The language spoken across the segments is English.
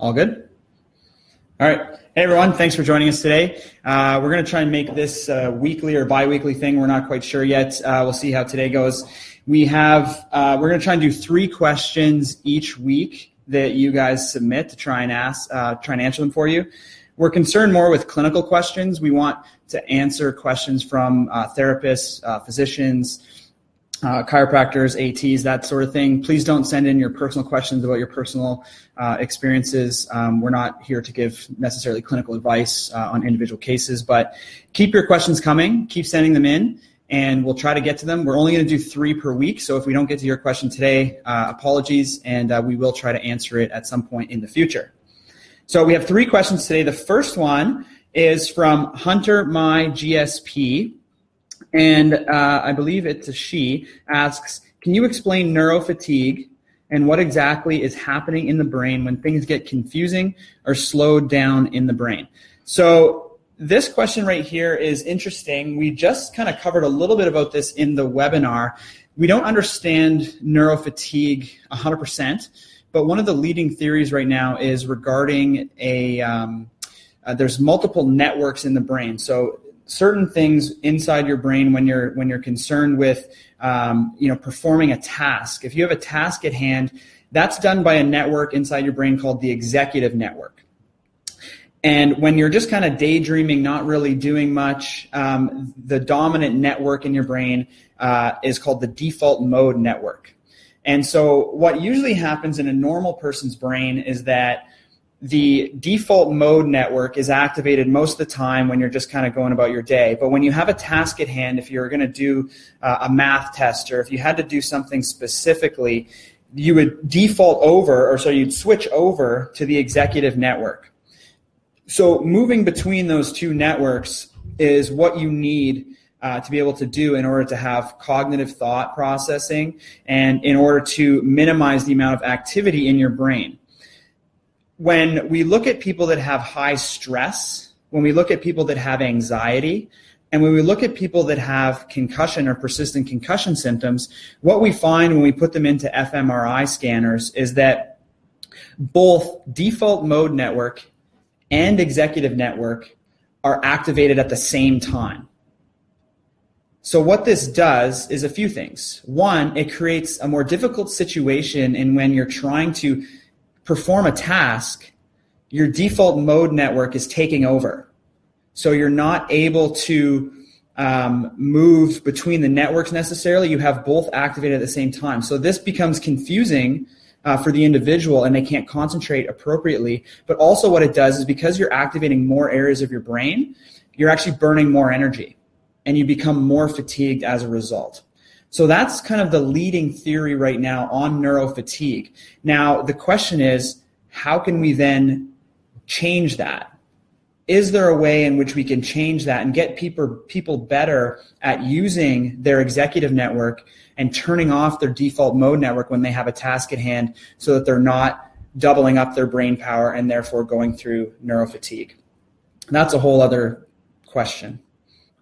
All good? All right. Hey, everyone. Thanks for joining us today. Uh, we're going to try and make this a weekly or bi-weekly thing. We're not quite sure yet. Uh, we'll see how today goes. We have, uh, we're going to try and do three questions each week that you guys submit to try and ask, uh, try and answer them for you. We're concerned more with clinical questions. We want to answer questions from uh, therapists, uh, physicians, uh, chiropractors, ATs, that sort of thing. Please don't send in your personal questions about your personal uh, experiences. Um, we're not here to give necessarily clinical advice uh, on individual cases, but keep your questions coming. Keep sending them in, and we'll try to get to them. We're only going to do three per week, so if we don't get to your question today, uh, apologies, and uh, we will try to answer it at some point in the future. So we have three questions today. The first one is from Hunter My GSP. And uh, I believe it's a she, asks, can you explain neurofatigue and what exactly is happening in the brain when things get confusing or slowed down in the brain? So this question right here is interesting. We just kind of covered a little bit about this in the webinar. We don't understand neurofatigue 100%, but one of the leading theories right now is regarding a, um, uh, there's multiple networks in the brain. So certain things inside your brain when you're when you're concerned with um, you know performing a task. If you have a task at hand that's done by a network inside your brain called the executive network. And when you're just kind of daydreaming not really doing much um, the dominant network in your brain uh, is called the default mode network. And so what usually happens in a normal person's brain is that the default mode network is activated most of the time when you're just kind of going about your day. But when you have a task at hand, if you're going to do uh, a math test or if you had to do something specifically, you would default over, or so you'd switch over to the executive network. So moving between those two networks is what you need uh, to be able to do in order to have cognitive thought processing and in order to minimize the amount of activity in your brain when we look at people that have high stress, when we look at people that have anxiety, and when we look at people that have concussion or persistent concussion symptoms, what we find when we put them into fMRI scanners is that both default mode network and executive network are activated at the same time. So what this does is a few things. One, it creates a more difficult situation in when you're trying to perform a task, your default mode network is taking over. So you're not able to um, move between the networks necessarily. You have both activated at the same time. So this becomes confusing uh, for the individual and they can't concentrate appropriately. But also, what it does is because you're activating more areas of your brain, you're actually burning more energy and you become more fatigued as a result. So that's kind of the leading theory right now on neurofatigue. Now, the question is, how can we then change that? Is there a way in which we can change that and get people, people better at using their executive network and turning off their default mode network when they have a task at hand so that they're not doubling up their brain power and therefore going through neurofatigue? That's a whole other question.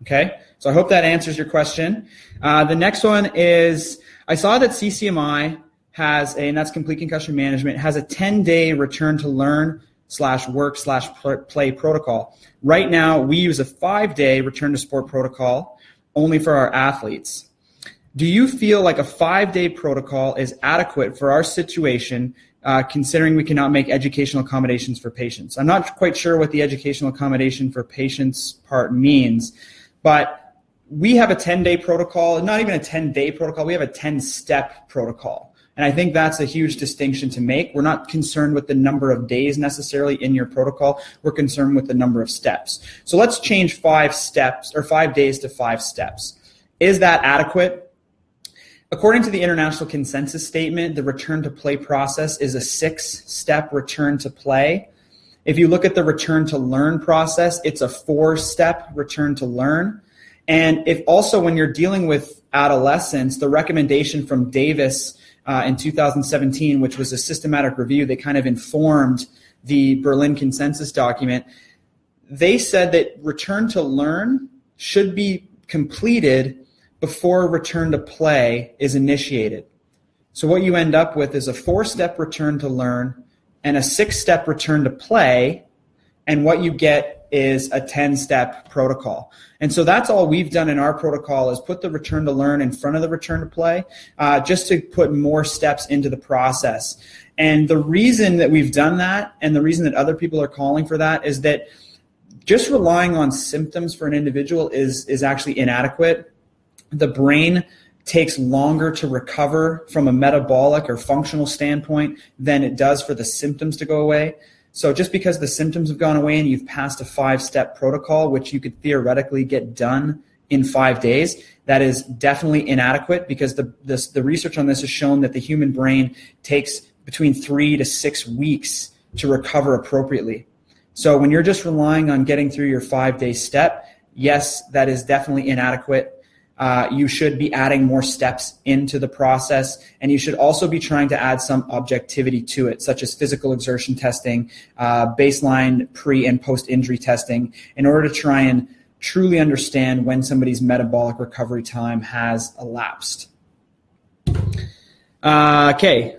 Okay? So I hope that answers your question. Uh, the next one is I saw that CCMI has a, and that's complete concussion management, has a 10 day return to learn slash work slash play protocol. Right now, we use a five day return to sport protocol only for our athletes. Do you feel like a five day protocol is adequate for our situation, uh, considering we cannot make educational accommodations for patients? I'm not quite sure what the educational accommodation for patients part means, but we have a 10 day protocol, not even a 10 day protocol, we have a 10 step protocol. And I think that's a huge distinction to make. We're not concerned with the number of days necessarily in your protocol. We're concerned with the number of steps. So let's change five steps or five days to five steps. Is that adequate? According to the international consensus statement, the return to play process is a six step return to play. If you look at the return to learn process, it's a four step return to learn. And if also when you're dealing with adolescents, the recommendation from Davis uh, in 2017, which was a systematic review, they kind of informed the Berlin consensus document. They said that return to learn should be completed before return to play is initiated. So what you end up with is a four step return to learn and a six step return to play. And what you get is a 10 step protocol. And so that's all we've done in our protocol is put the return to learn in front of the return to play, uh, just to put more steps into the process. And the reason that we've done that and the reason that other people are calling for that is that just relying on symptoms for an individual is, is actually inadequate. The brain takes longer to recover from a metabolic or functional standpoint than it does for the symptoms to go away. So just because the symptoms have gone away and you've passed a five step protocol, which you could theoretically get done in five days, that is definitely inadequate because the, this, the research on this has shown that the human brain takes between three to six weeks to recover appropriately. So when you're just relying on getting through your five day step, yes, that is definitely inadequate. Uh, you should be adding more steps into the process, and you should also be trying to add some objectivity to it, such as physical exertion testing, uh, baseline pre and post injury testing, in order to try and truly understand when somebody's metabolic recovery time has elapsed. Uh, okay.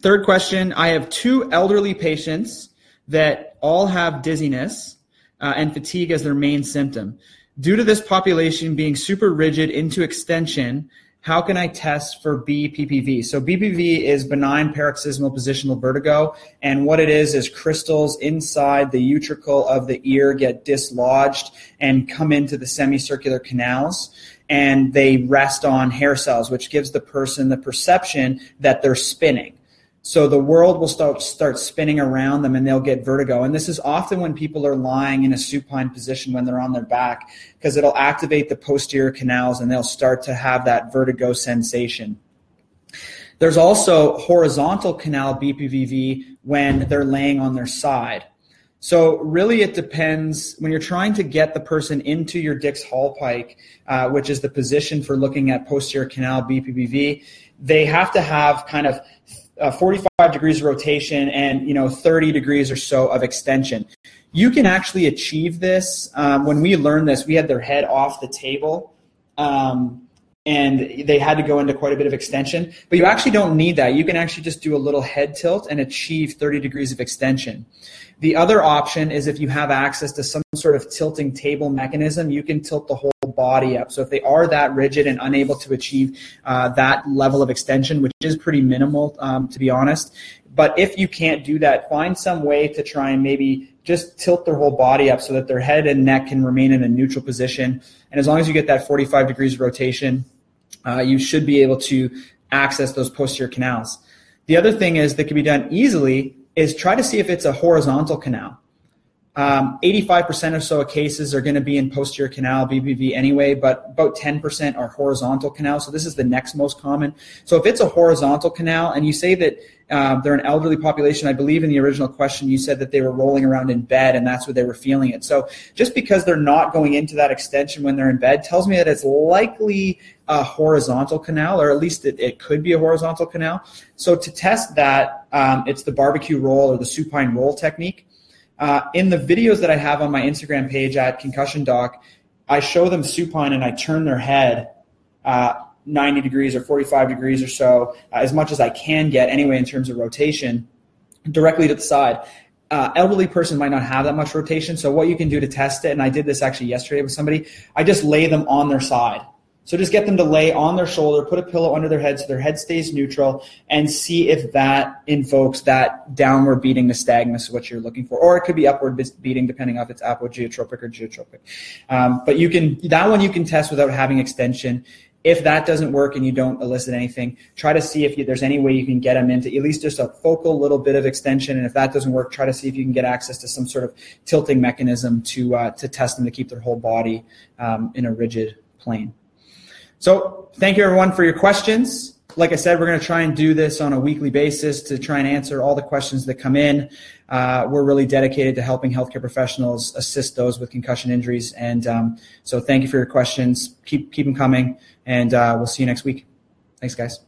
Third question I have two elderly patients that all have dizziness uh, and fatigue as their main symptom. Due to this population being super rigid into extension, how can I test for BPPV? So BPV is benign paroxysmal positional vertigo, and what it is is crystals inside the utricle of the ear get dislodged and come into the semicircular canals, and they rest on hair cells, which gives the person the perception that they're spinning. So the world will start start spinning around them and they'll get vertigo. And this is often when people are lying in a supine position when they're on their back because it'll activate the posterior canals and they'll start to have that vertigo sensation. There's also horizontal canal BPPV when they're laying on their side. So really, it depends when you're trying to get the person into your Dix Hallpike, uh, which is the position for looking at posterior canal BPPV. They have to have kind of uh, 45 degrees of rotation and you know 30 degrees or so of extension. You can actually achieve this. Um, when we learned this, we had their head off the table. Um, and they had to go into quite a bit of extension. But you actually don't need that. You can actually just do a little head tilt and achieve 30 degrees of extension. The other option is if you have access to some sort of tilting table mechanism, you can tilt the whole body up. So if they are that rigid and unable to achieve uh, that level of extension, which is pretty minimal, um, to be honest, but if you can't do that, find some way to try and maybe just tilt their whole body up so that their head and neck can remain in a neutral position. And as long as you get that 45 degrees rotation, uh, you should be able to access those posterior canals. The other thing is that can be done easily is try to see if it's a horizontal canal. Um, 85% or so of cases are going to be in posterior canal BPV anyway, but about 10% are horizontal canal. So this is the next most common. So if it's a horizontal canal and you say that uh, they're an elderly population, I believe in the original question you said that they were rolling around in bed and that's what they were feeling it. So just because they're not going into that extension when they're in bed tells me that it's likely a horizontal canal, or at least it, it could be a horizontal canal. So to test that, um, it's the barbecue roll or the supine roll technique. Uh, in the videos that I have on my Instagram page at Concussion Doc, I show them supine and I turn their head uh, 90 degrees or 45 degrees or so, uh, as much as I can get anyway in terms of rotation, directly to the side. Uh, elderly person might not have that much rotation, so what you can do to test it, and I did this actually yesterday with somebody, I just lay them on their side. So just get them to lay on their shoulder, put a pillow under their head so their head stays neutral, and see if that invokes that downward beating nystagmus, what you're looking for. Or it could be upward beating, depending if it's apogeotropic or geotropic. Um, but you can that one you can test without having extension. If that doesn't work and you don't elicit anything, try to see if you, there's any way you can get them into at least just a focal little bit of extension. And if that doesn't work, try to see if you can get access to some sort of tilting mechanism to uh, to test them to keep their whole body um, in a rigid plane. So thank you everyone for your questions. Like I said, we're going to try and do this on a weekly basis to try and answer all the questions that come in. Uh, we're really dedicated to helping healthcare professionals assist those with concussion injuries. And um, so thank you for your questions. Keep, keep them coming. And uh, we'll see you next week. Thanks, guys.